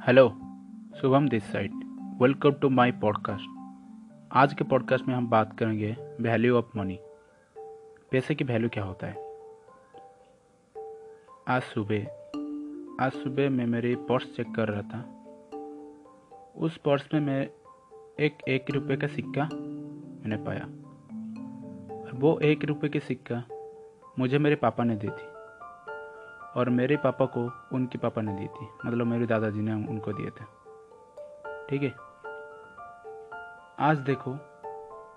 Hello, Shubham this side welcome to my podcast आज के podcast में हम बात करेंगे वैल्यू ऑफ़ मनी पैसे की वैल्यू क्या होता है? आज सुबह आज सुबह मैं मेरी पर्स चेक कर रहा था। उस पर्स में मैं एक एक रुपये का सिक्का मैंने पाया। और वो एक रुपये की सिक्का मुझे मेरे पापा ने दी थी और मेरे पापा को उनके पापा ने दी थी। मतलब मेरे दादाजी ने उनको दिए थे। ठीक है? आज देखो,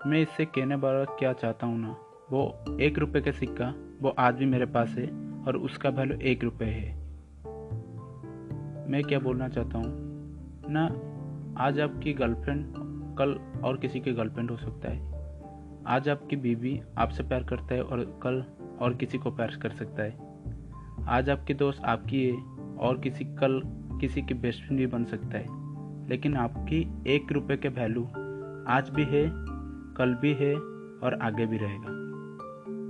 मैं इससे कहने वाला क्या चाहता हूँ ना, वो एक रुपये का सिक्का, वो आज भी मेरे पास है और उसका वैल्यू एक रुपये है। मैं क्या बोलना चाहता हूँ? ना, आज आपकी गर्लफ्रेंड कल और किसी की गर्लफ्रेंड हो सकता है। आज आपकी बीवी आपसे प्यार करता है और कल और किसी को प्यार कर सकता है। आज आपके दोस्त आपकी है और किसी कल किसी की बेस्ट फ्रेंड भी बन सकता है। लेकिन आपकी एक रुपये के वैल्यू आज भी है, कल भी है और आगे भी रहेगा।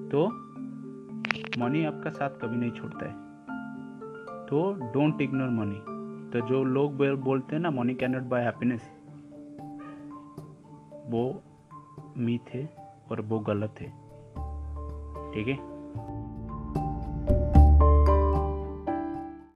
तो मनी आपका साथ कभी नहीं छोड़ता है। तो डोंट इग्नोर मनी तो जो लोग बोलते हैं ना money can not buy happiness वो मीथ है और वो गलत है। ठीक है?